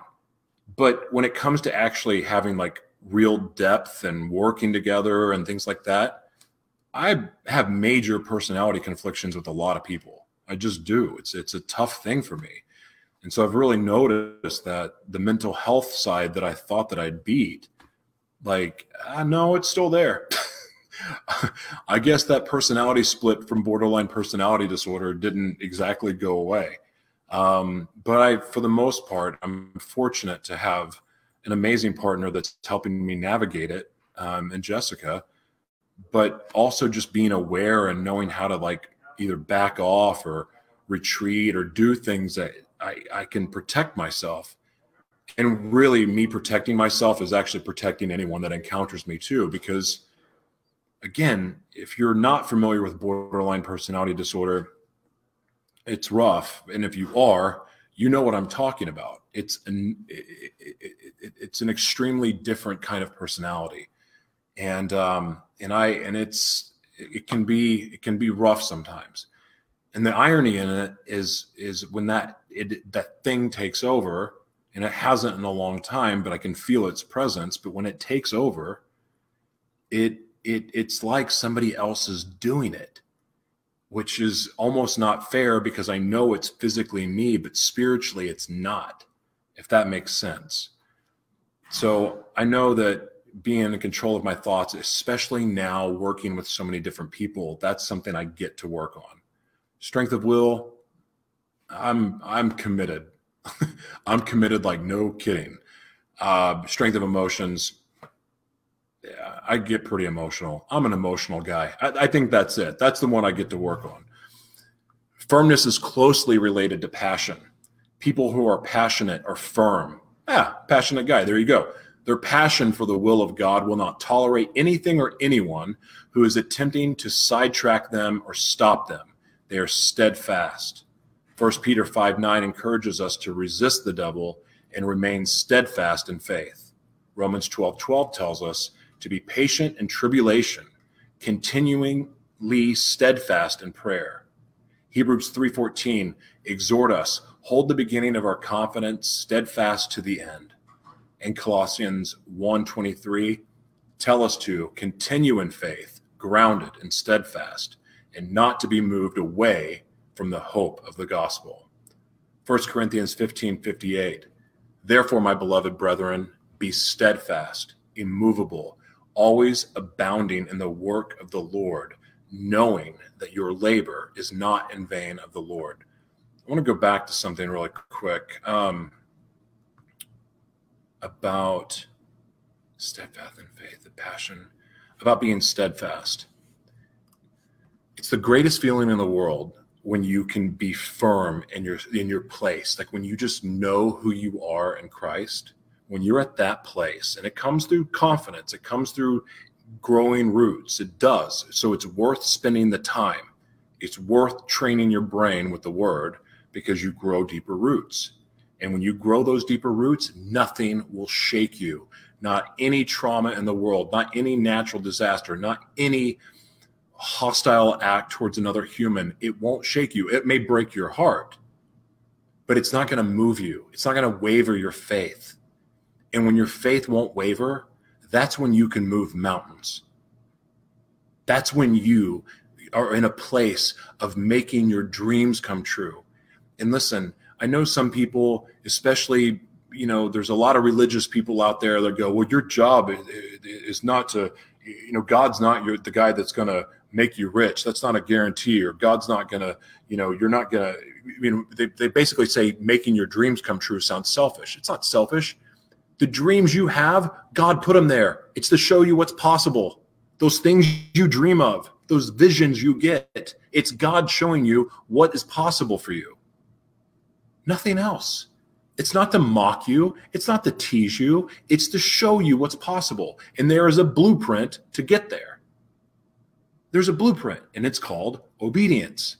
But when it comes to actually having like real depth and working together and things like that i have major personality conflictions with a lot of people. I just do. It's it's a tough thing for me and so I've really noticed that the mental health side that I thought that I'd beat, like, uh, no, it's still there. I guess that personality split from borderline personality disorder didn't exactly go away. Um, but I, for the most part, I'm fortunate to have an amazing partner that's helping me navigate it, um, and Jessica. But also just being aware and knowing how to like either back off or retreat or do things that I, I can protect myself. And really, me protecting myself is actually protecting anyone that encounters me too. Because again, if you're not familiar with borderline personality disorder, it's rough. And if you are, you know what I'm talking about. It's an it, it, it, it's an extremely different kind of personality, and um, and I and it's it can be it can be rough sometimes and the irony in it is is when that it, that thing takes over and it hasn't in a long time but i can feel its presence but when it takes over it it it's like somebody else is doing it which is almost not fair because i know it's physically me but spiritually it's not if that makes sense. So i know that being in control of my thoughts especially now working with so many different people that's something i get to work on. Strength of will i'm i'm committed. I'm committed like no kidding. Uh, strength of emotions. Yeah, i get pretty emotional. I'm an emotional guy. I, I think that's it. That's the one i get to work on. Firmness is closely related to passion. People who are passionate are firm. Ah passionate guy. There you go. Their passion for the will of God will not tolerate anything or anyone who is attempting to sidetrack them or stop them. They are steadfast. 1 Peter 5 9 encourages us to resist the devil and remain steadfast in faith. Romans 12 12 tells us to be patient in tribulation, continuingly steadfast in prayer. Hebrews 3:14 exhort us hold the beginning of our confidence steadfast to the end. And Colossians 1:23 tell us to continue in faith, grounded and steadfast, and not to be moved away from the hope of the gospel. 1 Corinthians 15 58. Therefore, my beloved brethren, be steadfast, immovable, always abounding in the work of the Lord, knowing that your labor is not in vain of the Lord. I want to go back to something really quick um, about steadfast in faith, the passion, about being steadfast. It's the greatest feeling in the world when you can be firm in your in your place. Like when you just know who you are in Christ when you're at that place and it comes through confidence it comes through growing roots it does. So it's worth spending the time. It's worth training your brain with the word because you grow deeper roots. And when you grow those deeper roots nothing will shake you. Not any trauma in the world not any natural disaster not any hostile act towards another human, it won't shake you. It may break your heart, but it's not going to move you. It's not going to waver your faith. And when your faith won't waver, that's when you can move mountains. That's when you are in a place of making your dreams come true. And listen, I know some people, especially, you know, there's a lot of religious people out there that go, well, your job is not to, you know, God's not your, the guy that's going to make you rich. That's not a guarantee, or God's not going to, you know, you're not going to, I mean, they, they basically say making your dreams come true sounds selfish. It's not selfish. The dreams you have, God put them there. It's to show you what's possible. Those things you dream of, those visions you get, it's God showing you what is possible for you. Nothing else. It's not to mock you. It's not to tease you. It's to show you what's possible. And there is a blueprint to get there there's a blueprint and it's called obedience.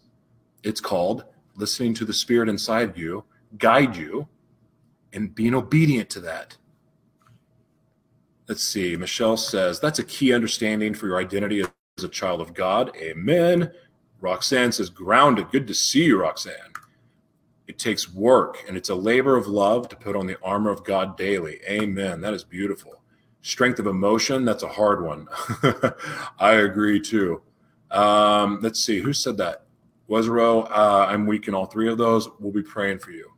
It's called listening to the spirit inside you guide you and being obedient to that. Let's see. Michelle says that's a key understanding for your identity as a child of God. Amen. Roxanne says grounded. Good to see you, Roxanne. It takes work and it's a labor of love to put on the armor of God daily. Amen. That is beautiful strength of emotion that's a hard one. I agree too. Um, let's see who said that? Wezero, uh, i'm weak in all three of those. We'll be praying for you.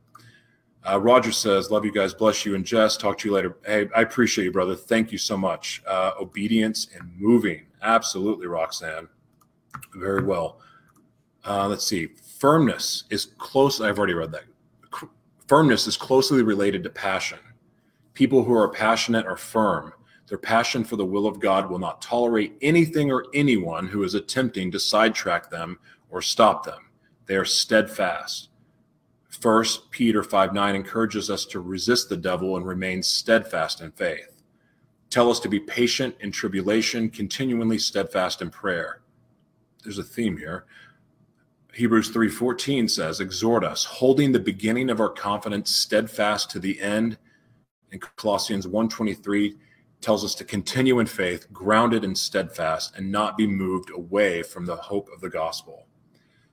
Uh, roger says love you guys. Bless you and jess. Talk to you later. Hey i appreciate you brother. Thank you so much. Uh, obedience and moving. Absolutely roxanne. Very well. Uh, let's see. Firmness is close i've already read that. Firmness is closely related to passion People who are passionate are firm. Their passion for the will of God will not tolerate anything or anyone who is attempting to sidetrack them or stop them. They are steadfast. First Peter 5 9 encourages us to resist the devil and remain steadfast in faith. Tell us to be patient in tribulation, continually steadfast in prayer. There's a theme here. Hebrews 3:14 says, "Exhort us, holding the beginning of our confidence steadfast to the end, Colossians 1:23 tells us to continue in faith, grounded and steadfast, and not be moved away from the hope of the gospel.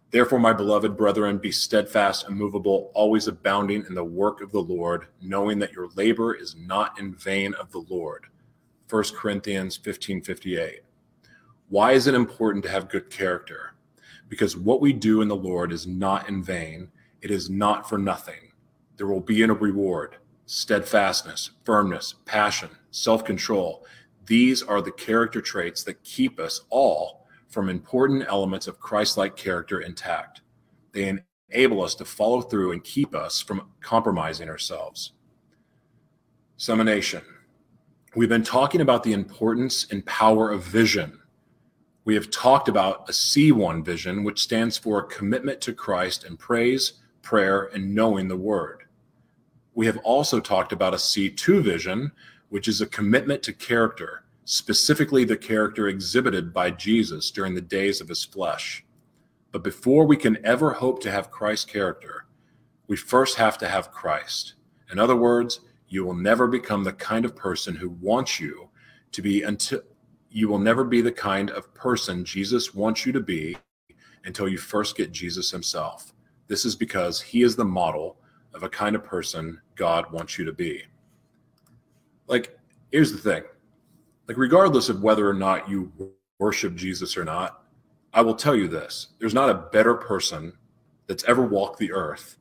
Therefore, my beloved brethren, be steadfast, immovable, always abounding in the work of the Lord, knowing that your labor is not in vain of the Lord. 1 Corinthians 15:58. Why is it important to have good character? Because what we do in the Lord is not in vain. It is not for nothing. There will be a reward steadfastness, firmness, passion, self control. These are the character traits that keep us all from important elements of Christ like character intact. They enable us to follow through and keep us from compromising ourselves. Summonation. We've been talking about the importance and power of vision. We have talked about a C1 vision, which stands for commitment to Christ and praise, prayer, and knowing the word we have also talked about a C2 vision, which is a commitment to character, specifically the character exhibited by Jesus during the days of his flesh. But before we can ever hope to have Christ's character, we first have to have Christ. In other words, you will never become the kind of person who wants you to be until you will never be the kind of person Jesus wants you to be until you first get Jesus himself. This is because he is the model of a kind of person God wants you to be. Like, here's the thing like, regardless of whether or not you worship Jesus or not, I will tell you this there's not a better person that's ever walked the earth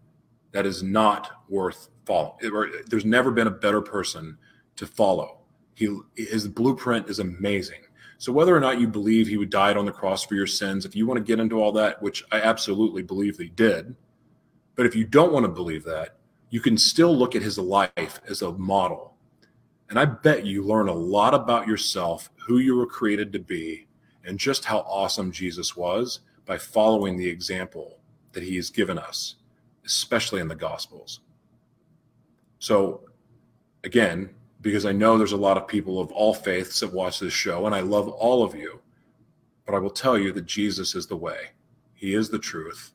that is not worth following. There's never been a better person to follow. He his blueprint is amazing. So whether or not you believe he would died on the cross for your sins, if you want to get into all that, which I absolutely believe he did, but if you don't want to believe that, you can still look at his life as a model. And I bet you learn a lot about yourself, who you were created to be, and just how awesome Jesus was by following the example that he has given us, especially in the Gospels. So, again, because I know there's a lot of people of all faiths that watch this show, and I love all of you. But I will tell you that Jesus is the way, He is the truth,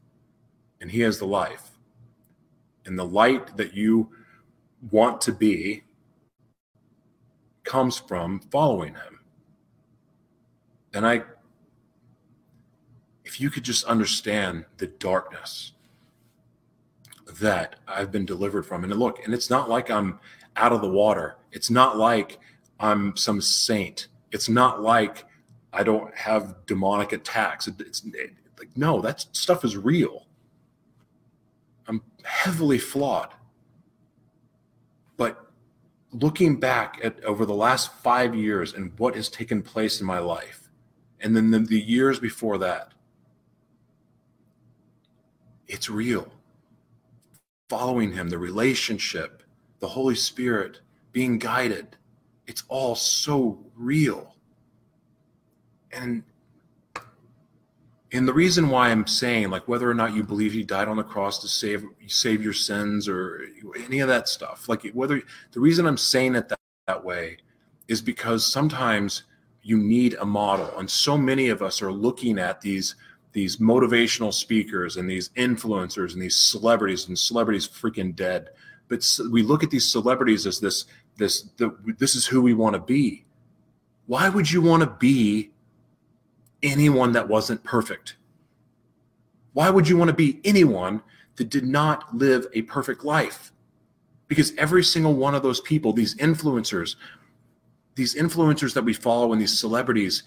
and He is the life. And the light that you want to be comes from following Him. And I, if you could just understand the darkness that I've been delivered from, and look, and it's not like I'm out of the water. It's not like I'm some saint. It's not like I don't have demonic attacks. It's like, no, that stuff is real. I'm heavily flawed. But looking back at over the last five years and what has taken place in my life, and then the, the years before that, it's real. Following him, the relationship, the Holy Spirit, being guided. It's all so real. And and the reason why I'm saying, like, whether or not you believe he died on the cross to save save your sins or any of that stuff, like whether the reason I'm saying it that, that way is because sometimes you need a model, and so many of us are looking at these these motivational speakers and these influencers and these celebrities and celebrities freaking dead. But we look at these celebrities as this this the, this is who we want to be. Why would you want to be anyone that wasn't perfect why would you want to be anyone that did not live a perfect life because every single one of those people these influencers these influencers that we follow and these celebrities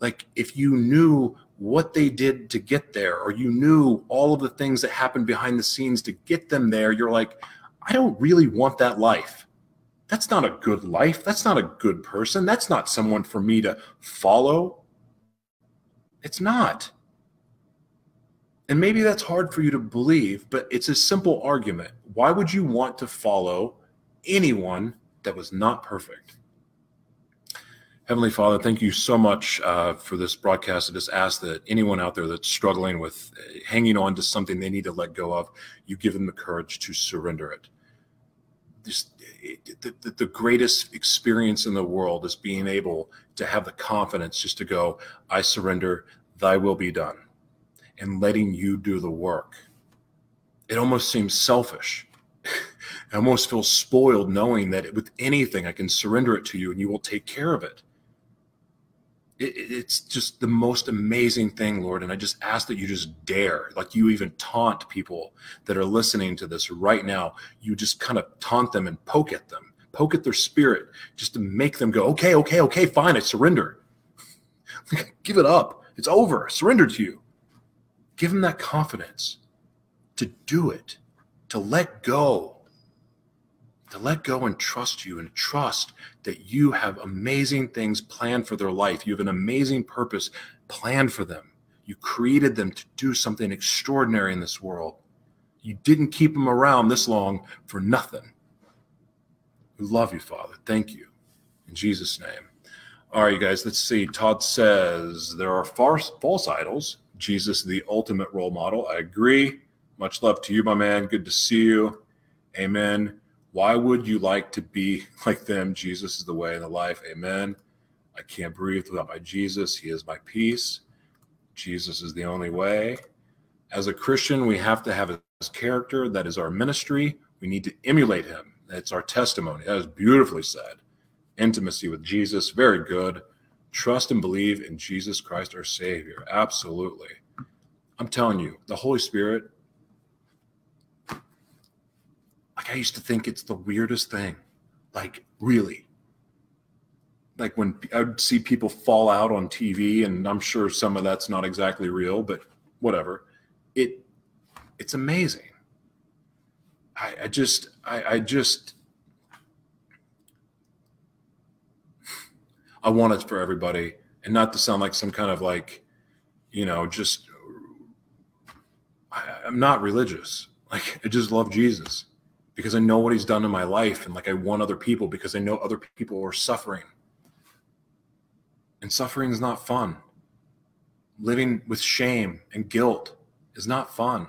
like if you knew what they did to get there or you knew all of the things that happened behind the scenes to get them there you're like I don't really want that life. That's not a good life. That's not a good person. That's not someone for me to follow. It's not. And maybe that's hard for you to believe, but it's a simple argument. Why would you want to follow anyone that was not perfect? Heavenly Father, thank you so much uh, for this broadcast. I just ask that anyone out there that's struggling with uh, hanging on to something they need to let go of, you give them the courage to surrender it. Just, the, the, the greatest experience in the world is being able to have the confidence just to go, I surrender, thy will be done, and letting you do the work. It almost seems selfish. I almost feel spoiled knowing that with anything I can surrender it to you and you will take care of it it, it's just the most amazing thing, Lord. And I just ask that you just dare, like you even taunt people that are listening to this right now. You just kind of taunt them and poke at them, poke at their spirit, just to make them go, okay, okay, okay, fine, I surrender. Give it up. It's over. Surrender to you. Give them that confidence to do it, to let go to let go and trust you and trust that you have amazing things planned for their life. You have an amazing purpose planned for them. You created them to do something extraordinary in this world. You didn't keep them around this long for nothing. We love you, Father. Thank you. In Jesus' name. All right, you guys, let's see. Todd says there are false, false idols. Jesus, the ultimate role model. I agree. Much love to you, my man. Good to see you. Amen. Why would you like to be like them? Jesus is the way and the life. Amen. I can't breathe without my Jesus. He is my peace. Jesus is the only way. As a Christian, we have to have his character. That is our ministry. We need to emulate him. That's our testimony. That is beautifully said. Intimacy with Jesus, very good. Trust and believe in Jesus Christ, our Savior. Absolutely. I'm telling you, the Holy Spirit like I used to think it's the weirdest thing. Like really. Like when I would see people fall out on TV, and I'm sure some of that's not exactly real, but whatever. It it's amazing. I, I just I, I just I want it for everybody, and not to sound like some kind of like, you know, just I, I'm not religious. Like I just love Jesus because I know what he's done in my life and like I want other people because I know other people are suffering. And suffering is not fun. Living with shame and guilt is not fun.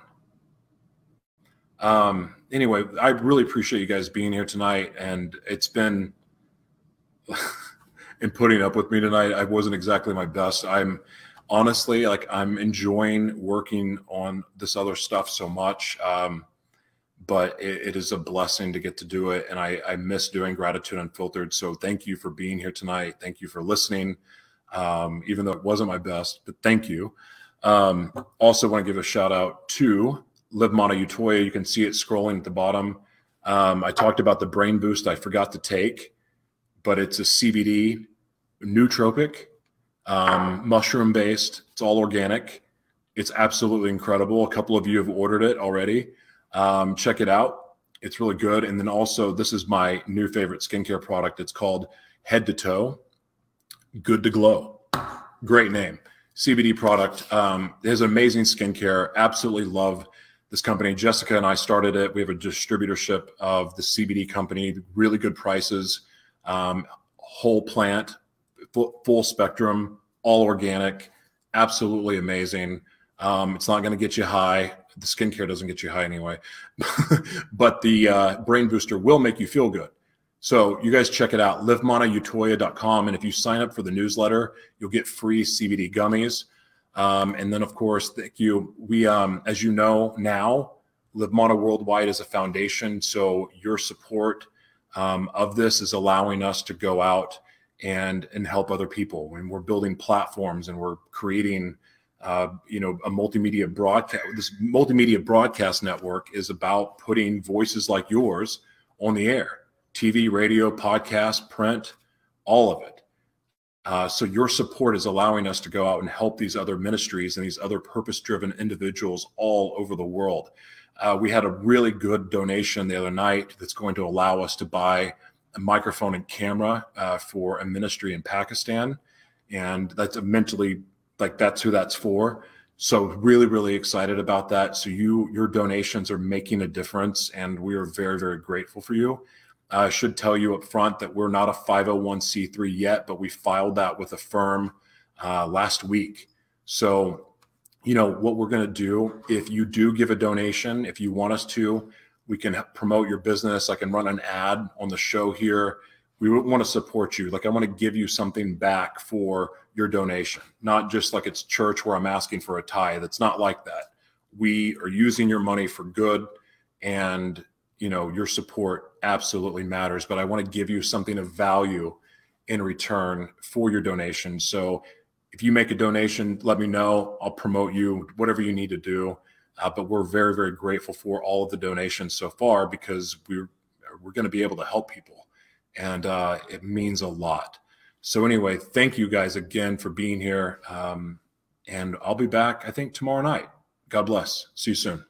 Um, anyway, I really appreciate you guys being here tonight. And it's been, in putting up with me tonight, I wasn't exactly my best. I'm honestly like, I'm enjoying working on this other stuff so much. Um, but it, it is a blessing to get to do it. And I, I miss doing Gratitude Unfiltered. So thank you for being here tonight. Thank you for listening, um, even though it wasn't my best, but thank you. Um, also, want to give a shout out to Live Mana Utoya. You can see it scrolling at the bottom. Um, I talked about the brain boost I forgot to take, but it's a CBD nootropic, um, mushroom based. It's all organic. It's absolutely incredible. A couple of you have ordered it already. Um, check it out. It's really good. And then also, this is my new favorite skincare product. It's called Head to Toe Good to Glow. Great name. CBD product. Um, it has amazing skincare. Absolutely love this company. Jessica and I started it. We have a distributorship of the CBD company, really good prices, um, whole plant, full, full, spectrum, all organic, absolutely amazing. Um, it's not going to get you high the skincare doesn't get you high anyway, but the uh, brain booster will make you feel good. So you guys check it out, livmanautoya.com. And if you sign up for the newsletter, you'll get free CBD gummies. Um, and then, of course, thank you. We, um, as you know now, Live Mana Worldwide is a foundation. So your support um, of this is allowing us to go out and and help other people. When we're building platforms and we're creating uh, you know, a multimedia broadcast. This multimedia broadcast network is about putting voices like yours on the air, TV, radio, podcast, print, all of it. Uh, so your support is allowing us to go out and help these other ministries and these other purpose-driven individuals all over the world. Uh, we had a really good donation the other night that's going to allow us to buy a microphone and camera uh, for a ministry in Pakistan, and that's a mentally like that's who that's for. So really really excited about that. So you your donations are making a difference and we are very very grateful for you i should tell you up front that we're not a 501c3 yet but we filed that with a firm uh, last week so you know what we're going to do if you do give a donation if you want us to we can promote your business i can run an ad on the show here we want to support you like i want to give you something back for your donation, not just like it's church where I'm asking for a tithe. It's not like that. We are using your money for good and you know your support absolutely matters but i want to give you something of value in return for your donation so if you make a donation let me know i'll promote you whatever you need to do uh, but we're very very grateful for all of the donations so far because we're we're going to be able to help people and uh, it means a lot so anyway, thank you guys again for being here. Um, and I'll be back, I think, tomorrow night. God bless. See you soon.